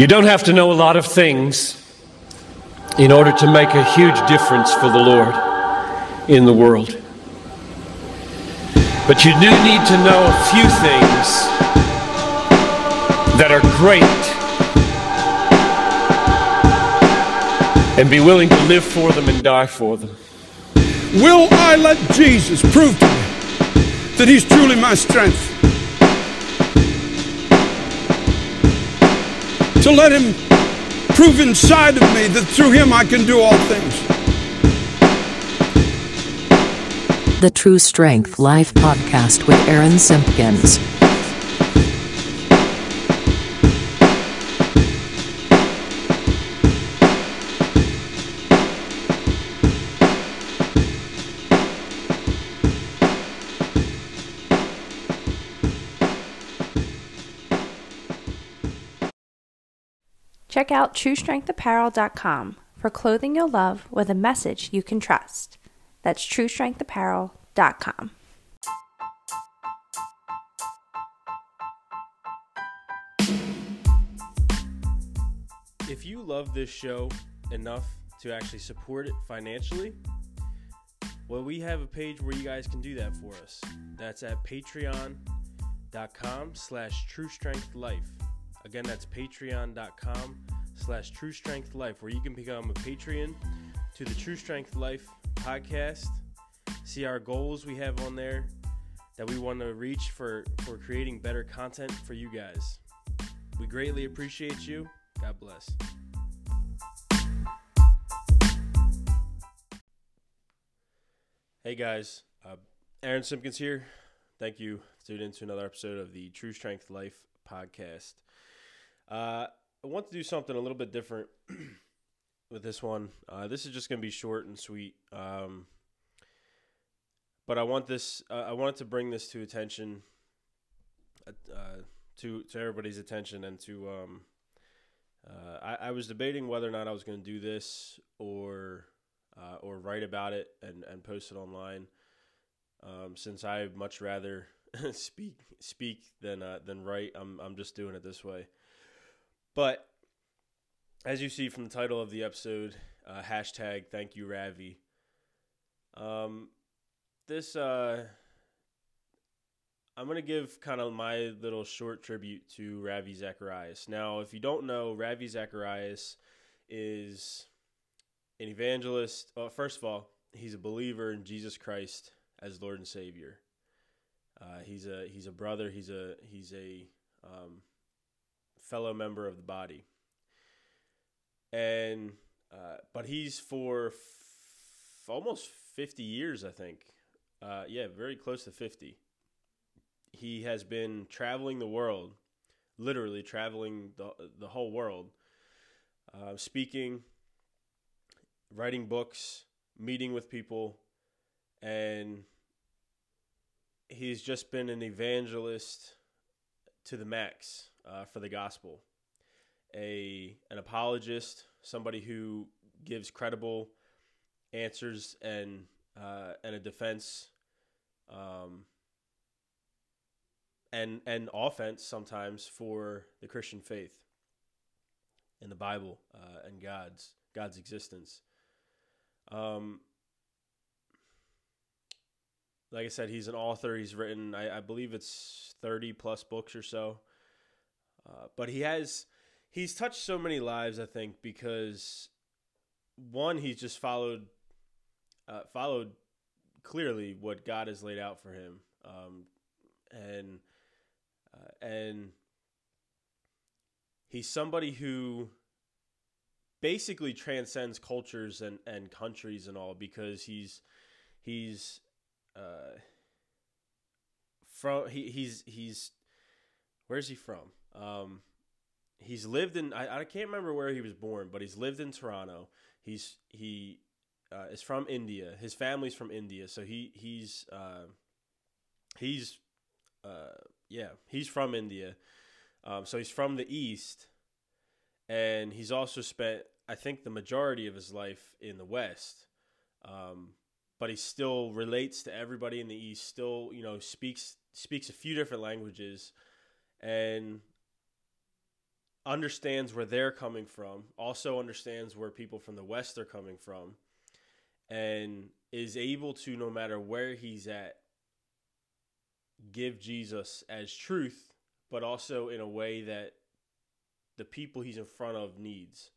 You don't have to know a lot of things in order to make a huge difference for the Lord in the world. But you do need to know a few things that are great and be willing to live for them and die for them. Will I let Jesus prove to me that He's truly my strength? To let Him prove inside of me that through Him I can do all things. The True Strength Life podcast with Aaron Simpkins. Check out TrueStrengthApparel.com for clothing you'll love with a message you can trust. That's TrueStrengthApparel.com. If you love this show enough to actually support it financially, well, we have a page where you guys can do that for us. That's at patreon.com slash truestrengthlife. Again, that's patreon.com slash True Strength Life, where you can become a Patreon to the True Strength Life podcast, see our goals we have on there that we want to reach for, for creating better content for you guys. We greatly appreciate you. God bless. Hey guys, uh, Aaron Simpkins here. Thank you tuning in to another episode of the True Strength Life podcast. Uh, I want to do something a little bit different with this one. Uh, this is just going to be short and sweet. Um, but I want this. Uh, I wanted to bring this to attention, uh, to to everybody's attention, and to. Um, uh, I, I was debating whether or not I was going to do this or uh, or write about it and, and post it online. Um, since I much rather speak speak than uh, than write, I'm I'm just doing it this way. But as you see from the title of the episode, uh, hashtag Thank You Ravi. Um, this uh, I'm gonna give kind of my little short tribute to Ravi Zacharias. Now, if you don't know, Ravi Zacharias is an evangelist. First of all, he's a believer in Jesus Christ as Lord and Savior. Uh, he's a he's a brother. He's a he's a um, fellow member of the body. And uh, but he's for f- almost fifty years, I think. Uh, yeah, very close to fifty. He has been traveling the world, literally traveling the the whole world, uh, speaking writing books, meeting with people, and he's just been an evangelist to the max uh, for the gospel. A an apologist, somebody who gives credible answers and uh, and a defense, um, and and offense sometimes for the Christian faith and the Bible uh, and God's God's existence. Um, like I said, he's an author. He's written, I, I believe it's 30 plus books or so. Uh, but he has, he's touched so many lives, I think, because one, he's just followed, uh, followed clearly what God has laid out for him. Um, and, uh, and he's somebody who basically transcends cultures and, and countries and all because he's he's uh, from he, he's he's where's he from? Um, he's lived in I, I can't remember where he was born, but he's lived in Toronto. He's he uh, is from India. His family's from India, so he he's uh, he's uh, yeah he's from India. Um, so he's from the east, and he's also spent I think the majority of his life in the West. Um, but he still relates to everybody in the East. Still, you know, speaks speaks a few different languages, and understands where they're coming from, also understands where people from the West are coming from, and is able to, no matter where he's at, give Jesus as truth, but also in a way that the people he's in front of needs.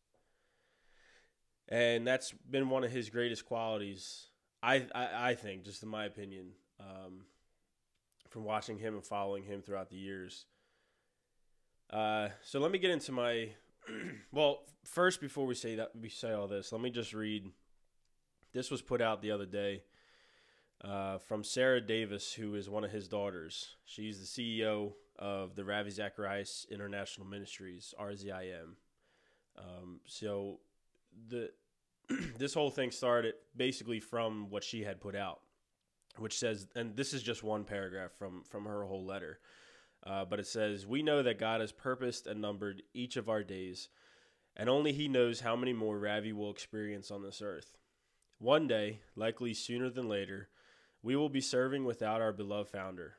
And that's been one of his greatest qualities, I I, I think, just in my opinion, um, from watching him and following him throughout the years. Uh, so let me get into my. well, first, before we say that, we say all this, let me just read. This was put out the other day uh, from Sarah Davis, who is one of his daughters. She's the CEO of the Ravi Zacharias International Ministries, RZIM. Um, so the this whole thing started basically from what she had put out, which says, and this is just one paragraph from from her whole letter. Uh, but it says, We know that God has purposed and numbered each of our days, and only He knows how many more Ravi will experience on this earth. One day, likely sooner than later, we will be serving without our beloved founder.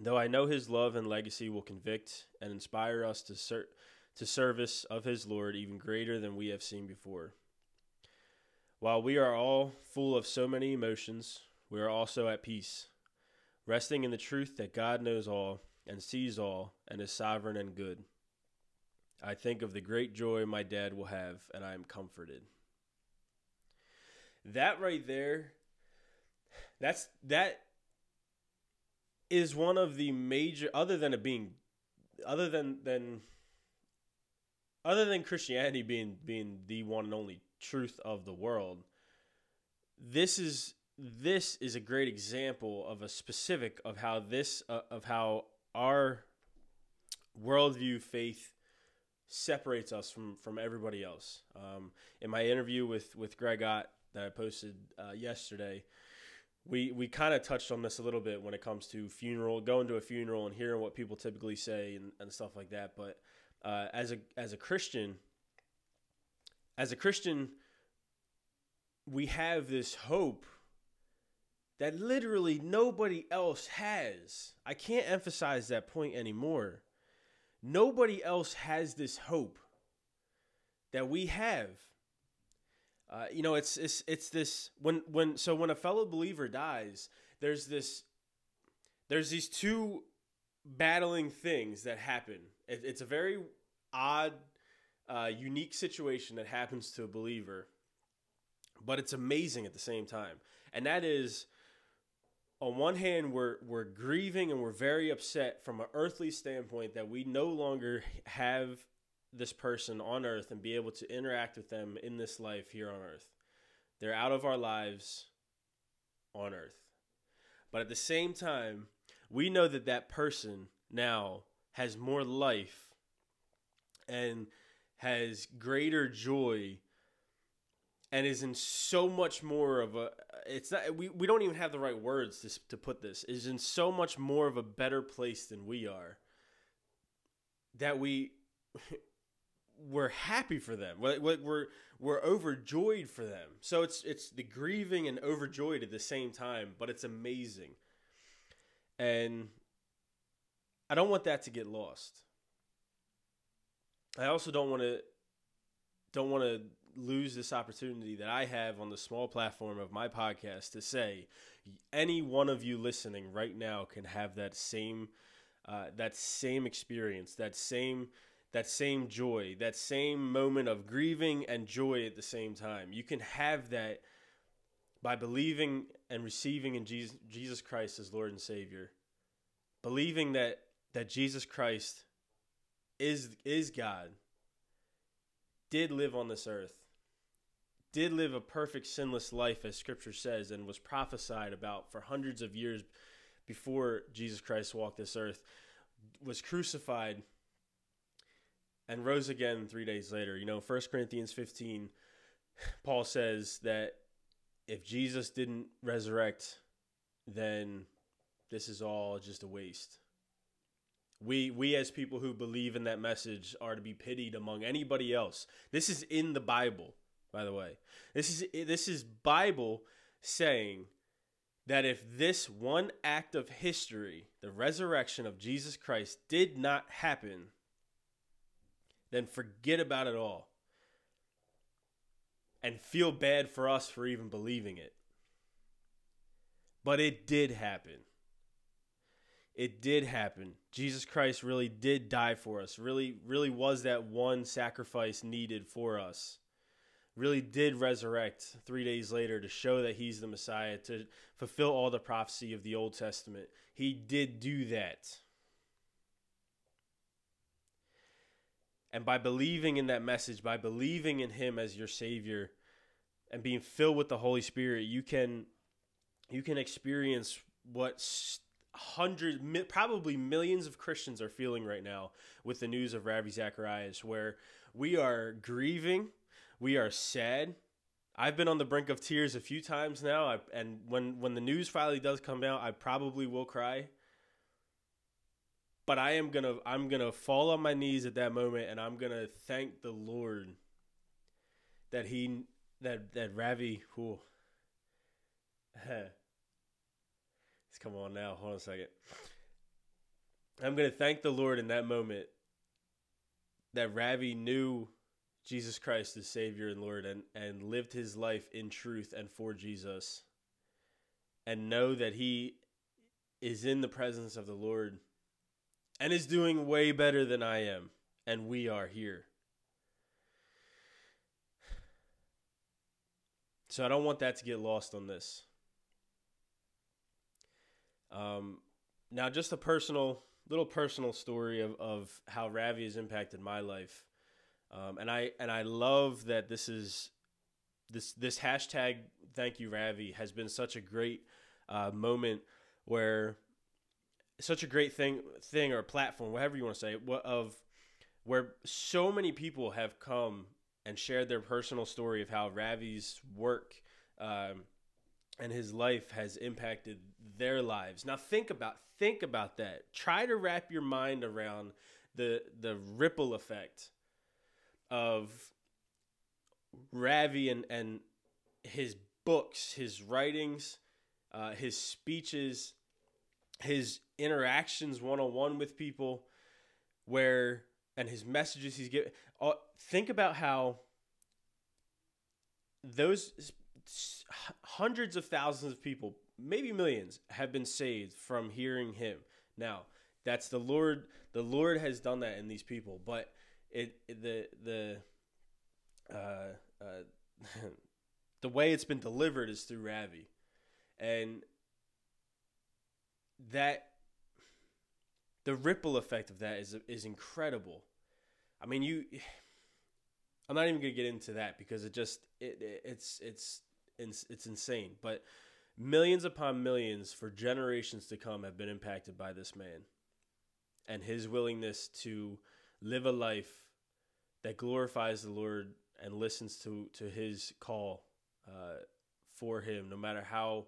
Though I know his love and legacy will convict and inspire us to, ser- to service of his Lord even greater than we have seen before. While we are all full of so many emotions, we are also at peace, resting in the truth that God knows all and sees all and is sovereign and good. I think of the great joy my dad will have, and I am comforted. That right there, that's that is one of the major other than it being other than than other than Christianity being being the one and only truth of the world, this is this is a great example of a specific of how this uh, of how our worldview, faith separates us from from everybody else. Um, in my interview with with Greg Ott that I posted uh, yesterday, we we kind of touched on this a little bit when it comes to funeral, going to a funeral and hearing what people typically say and, and stuff like that. But uh, as a as a Christian, as a Christian, we have this hope that literally nobody else has. I can't emphasize that point anymore. Nobody else has this hope that we have. Uh, you know, it's it's it's this when when so when a fellow believer dies, there's this there's these two battling things that happen. It, it's a very odd, uh, unique situation that happens to a believer, but it's amazing at the same time. And that is on one hand, we're we're grieving and we're very upset from an earthly standpoint that we no longer have this person on earth and be able to interact with them in this life here on earth. They're out of our lives on earth. But at the same time, we know that that person now has more life and has greater joy and is in so much more of a it's not we, we don't even have the right words to, to put this is in so much more of a better place than we are that we we're happy for them. We're, we're we're overjoyed for them. So it's it's the grieving and overjoyed at the same time but it's amazing. And i don't want that to get lost. I also don't want to don't want to lose this opportunity that I have on the small platform of my podcast to say any one of you listening right now can have that same uh, that same experience, that same that same joy, that same moment of grieving and joy at the same time. You can have that by believing and receiving in Jesus, Jesus Christ as Lord and Savior. Believing that that Jesus Christ is is God did live on this earth did live a perfect sinless life as scripture says and was prophesied about for hundreds of years before Jesus Christ walked this earth was crucified and rose again 3 days later. You know 1 Corinthians 15 Paul says that if Jesus didn't resurrect then this is all just a waste. We we as people who believe in that message are to be pitied among anybody else. This is in the bible by the way. This is this is Bible saying that if this one act of history, the resurrection of Jesus Christ did not happen, then forget about it all and feel bad for us for even believing it. But it did happen. It did happen. Jesus Christ really did die for us. Really really was that one sacrifice needed for us. Really did resurrect 3 days later to show that he's the Messiah to fulfill all the prophecy of the Old Testament. He did do that. And by believing in that message, by believing in him as your savior and being filled with the Holy Spirit, you can you can experience what hundreds probably millions of Christians are feeling right now with the news of Ravi Zacharias where we are grieving, we are sad. I've been on the brink of tears a few times now, I, and when when the news finally does come out, I probably will cry but I am gonna I'm gonna fall on my knees at that moment and I'm gonna thank the Lord that he that that Ravi who it's come on now. Hold on a second. I'm gonna thank the Lord in that moment that Ravi knew Jesus Christ as Savior and Lord and, and lived his life in truth and for Jesus and know that he is in the presence of the Lord and is doing way better than I am, and we are here. So I don't want that to get lost on this. Um, now, just a personal, little personal story of, of how Ravi has impacted my life, um, and I and I love that this is this this hashtag Thank you Ravi has been such a great uh, moment where such a great thing thing or platform, whatever you want to say, of where so many people have come and shared their personal story of how Ravi's work um, and his life has impacted their lives. Now think about think about that. Try to wrap your mind around the the ripple effect of Ravi and and his books, his writings, uh, his speeches, his interactions one on one with people, where and his messages he's giving. Uh, think about how those hundreds of thousands of people, maybe millions, have been saved from hearing him. Now, that's the Lord. The Lord has done that in these people, but it, the the uh, uh, the way it's been delivered is through Ravi, and that the ripple effect of that is is incredible. I mean, you. I'm not even gonna get into that because it just it, it it's it's it's insane. But millions upon millions for generations to come have been impacted by this man and his willingness to live a life that glorifies the Lord and listens to to his call uh, for him, no matter how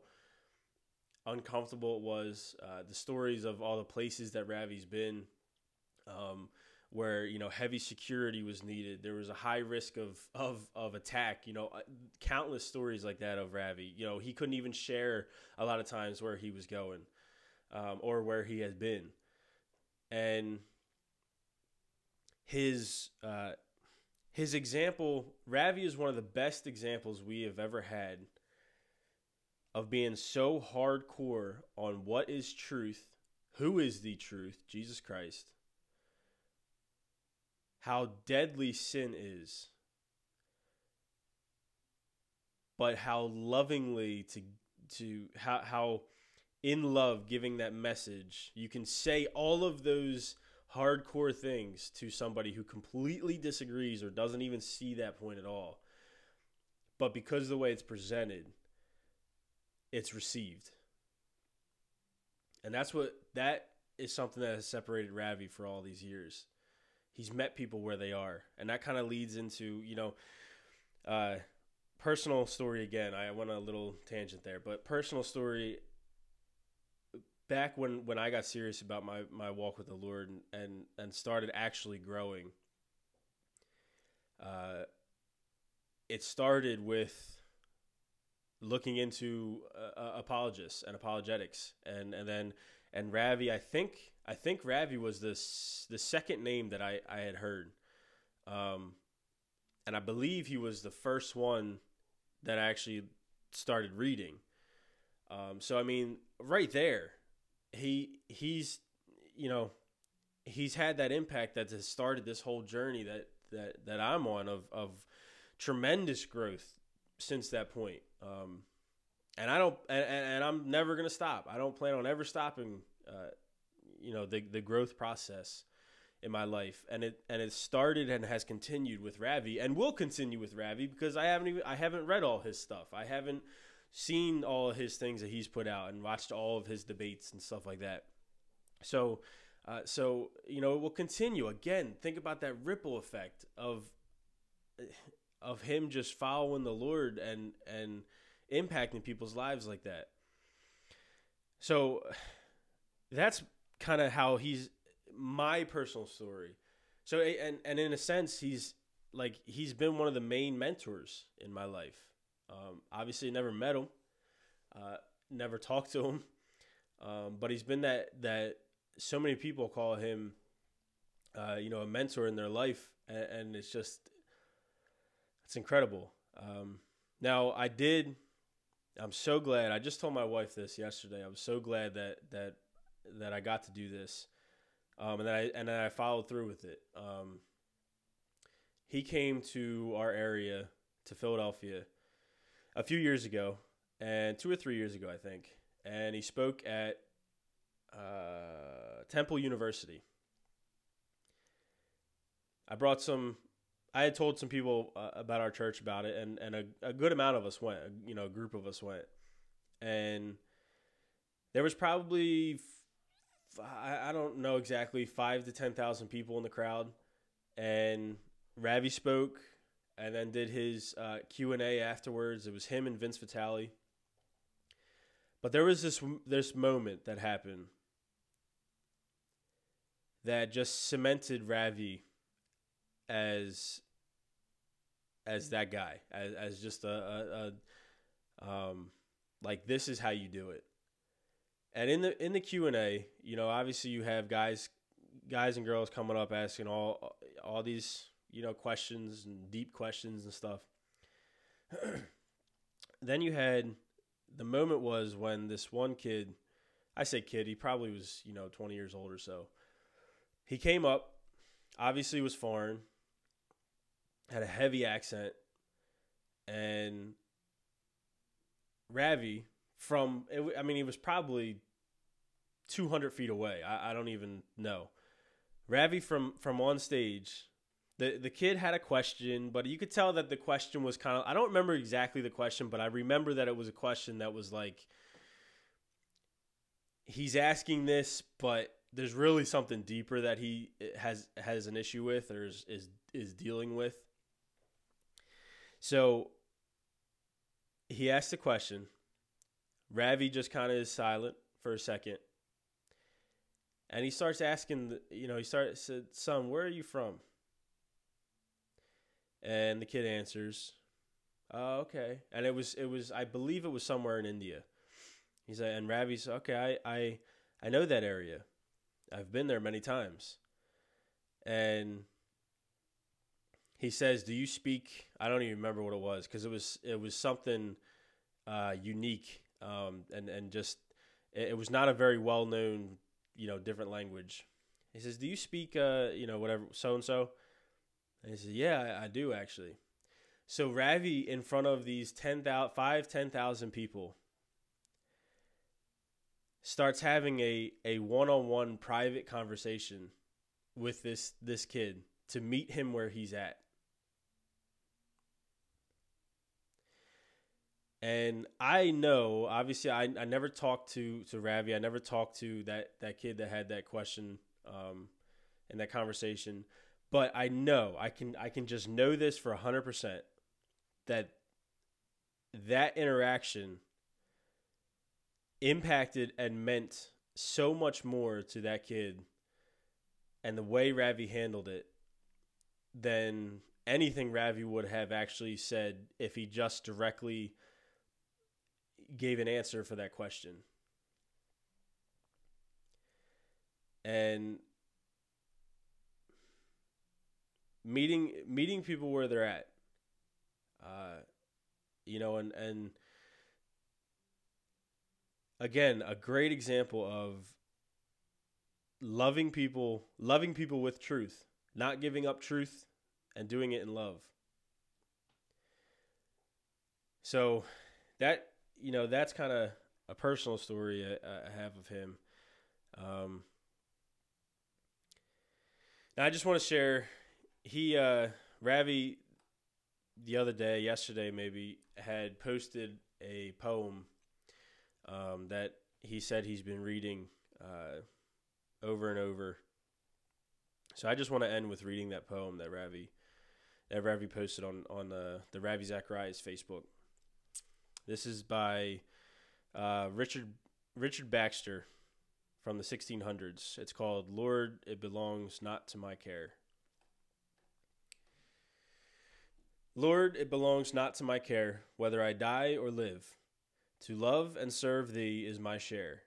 uncomfortable it was. Uh, the stories of all the places that Ravi's been, um, where you know heavy security was needed. There was a high risk of of of attack. You know, uh, countless stories like that of Ravi. You know, he couldn't even share a lot of times where he was going, um, or where he had been, and his. Uh, his example, Ravi is one of the best examples we have ever had of being so hardcore on what is truth, who is the truth, Jesus Christ, how deadly sin is, but how lovingly to to how how in love giving that message, you can say all of those hardcore things to somebody who completely disagrees or doesn't even see that point at all. But because of the way it's presented, it's received. And that's what that is something that has separated Ravi for all these years. He's met people where they are, and that kind of leads into you know, uh, personal story again. I went on a little tangent there, but personal story. Back when when I got serious about my my walk with the Lord and and, and started actually growing. Uh, it started with looking into uh, uh, apologists and apologetics, and and then and Ravi. I think I think Ravi was the the second name that I I had heard Um, and I believe he was the first one that I actually started reading. Um, so I mean, right there, he he's you know he's had that impact that has started this whole journey that that that I'm on of of tremendous growth since that point. Um, and I don't, and, and I'm never gonna stop. I don't plan on ever stopping. Uh, you know the the growth process in my life, and it and it started and has continued with Ravi, and will continue with Ravi because I haven't even I haven't read all his stuff. I haven't seen all his things that he's put out and watched all of his debates and stuff like that. So, uh, so you know, it will continue. Again, think about that ripple effect of of him just following the Lord and and impacting people's lives like that. So that's kind of how he's my personal story. So and and in a sense, he's like he's been one of the main mentors in my life. Um, obviously, never met him, uh, never talked to him, um, but he's been that that so many people call him, uh, you know, a mentor in their life, and, and it's just it's incredible. Um, now, I did. I'm so glad. I just told my wife this yesterday. I was so glad that that that I got to do this um, and then I and then I followed through with it. Um, he came to our area to Philadelphia a few years ago, and two or three years ago, I think, and he spoke at uh, Temple University. I brought some. I had told some people uh, about our church about it, and and a, a good amount of us went. You know, a group of us went, and there was probably I, I don't know exactly five to ten thousand people in the crowd, and Ravi spoke, and then did his uh, Q and A afterwards. It was him and Vince Vitale. But there was this this moment that happened that just cemented Ravi as as that guy, as as just a, a, a um like this is how you do it. And in the in the Q and A, you know, obviously you have guys, guys and girls coming up asking all all these you know questions and deep questions and stuff. then you had the moment was when this one kid, I say kid, he probably was you know twenty years old or so. He came up, obviously was foreign, had a heavy accent, and Ravi from I mean he was probably 200 feet away. I, I don't even know. Ravi from from on stage, the the kid had a question, but you could tell that the question was kind of I don't remember exactly the question, but I remember that it was a question that was like he's asking this, but there's really something deeper that he eh, has has an issue with or is is, is dealing with. So he asked the question Ravi just kind of is silent for a second. And he starts asking, you know, he started said, "Son, where are you from?" And the kid answers, "Oh, okay." And it was it was I believe it was somewhere in India. He's like, and Ravi's okay. I I I know that area. I've been there many times. And he says, "Do you speak?" I don't even remember what it was because it was it was something uh, unique um, and and just it, it was not a very well known you know different language. He says, "Do you speak uh, you know whatever so and so?" And he says, "Yeah, I, I do actually." So Ravi in front of these 10,000 5 10,000 people starts having a a one-on-one private conversation with this this kid to meet him where he's at. And I know, obviously, I, I never talked to, to Ravi. I never talked to that, that kid that had that question um, in that conversation. But I know, I can I can just know this for 100% that that interaction impacted and meant so much more to that kid and the way Ravi handled it than anything Ravi would have actually said if he just directly – gave an answer for that question. And meeting meeting people where they're at. Uh, you know, and and again, a great example of loving people, loving people with truth, not giving up truth, and doing it in love. So that you know that's kind of a personal story I, I have of him. Um, now I just want to share. He uh, Ravi the other day, yesterday maybe, had posted a poem um, that he said he's been reading uh, over and over. So I just want to end with reading that poem that Ravi that Ravi posted on on uh, the Ravi Zacharias Facebook. This is by uh, Richard Richard Baxter from the 1600s. It's called "Lord, It Belongs Not to My Care." Lord, it belongs not to my care whether I die or live. To love and serve thee is my share.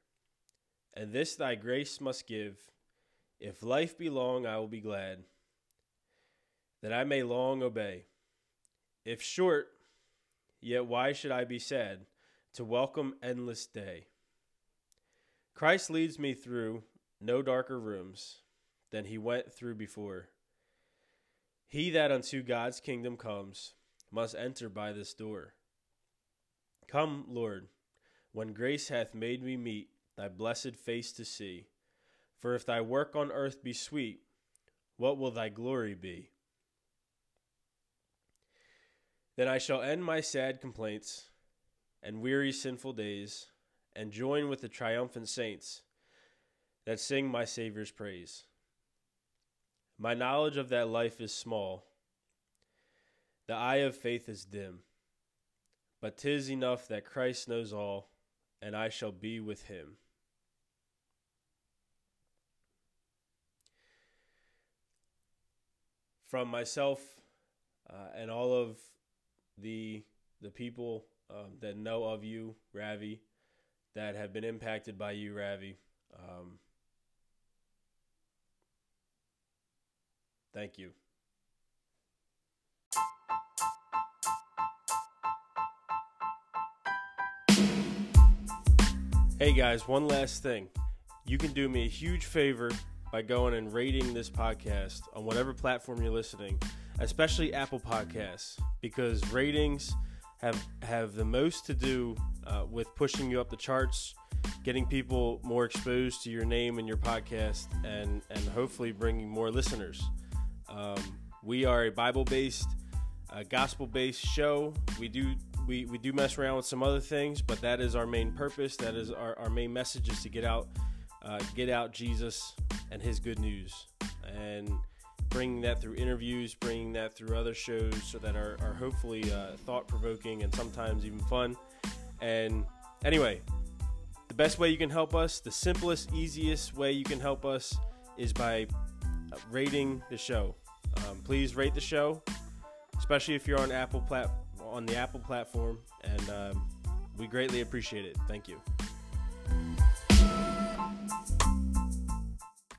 And this thy grace must give. If life be long, I will be glad, that I may long obey. If short, yet why should I be sad to welcome endless day? Christ leads me through no darker rooms than he went through before. He that unto God's kingdom comes must enter by this door. Come, Lord, when grace hath made me meet thy blessed face to see. For if thy work on earth be sweet, what will thy glory be? Then I shall end my sad complaints and weary sinful days, and join with the triumphant saints that sing my Saviour's praise. My knowledge of that life is small, the eye of faith is dim, but 'tis enough that Christ knows all, and I shall be with him. From myself uh, and all of the the people um, that know of you, Ravi, that have been impacted by you, Ravi. Um, thank you. Hey guys, one last thing. You can do me a huge favor by going and rating this podcast on whatever platform you're listening, especially Apple Podcasts, because ratings have have the most to do uh, with pushing you up the charts, getting people more exposed to your name and your podcast, and and hopefully bringing more listeners. Um, we are a Bible based, uh, gospel based show. We do we, we do mess around with some other things, but that is our main purpose. That is our, our main message is to get out, uh, get out Jesus and His good news, and bringing that through interviews, bringing that through other shows so that are, are hopefully uh, thought provoking and sometimes even fun. And anyway, the best way you can help us, the simplest, easiest way you can help us is by rating the show. Um, please rate the show, especially if you're on Apple plat- on the Apple platform, and um, we greatly appreciate it. Thank you.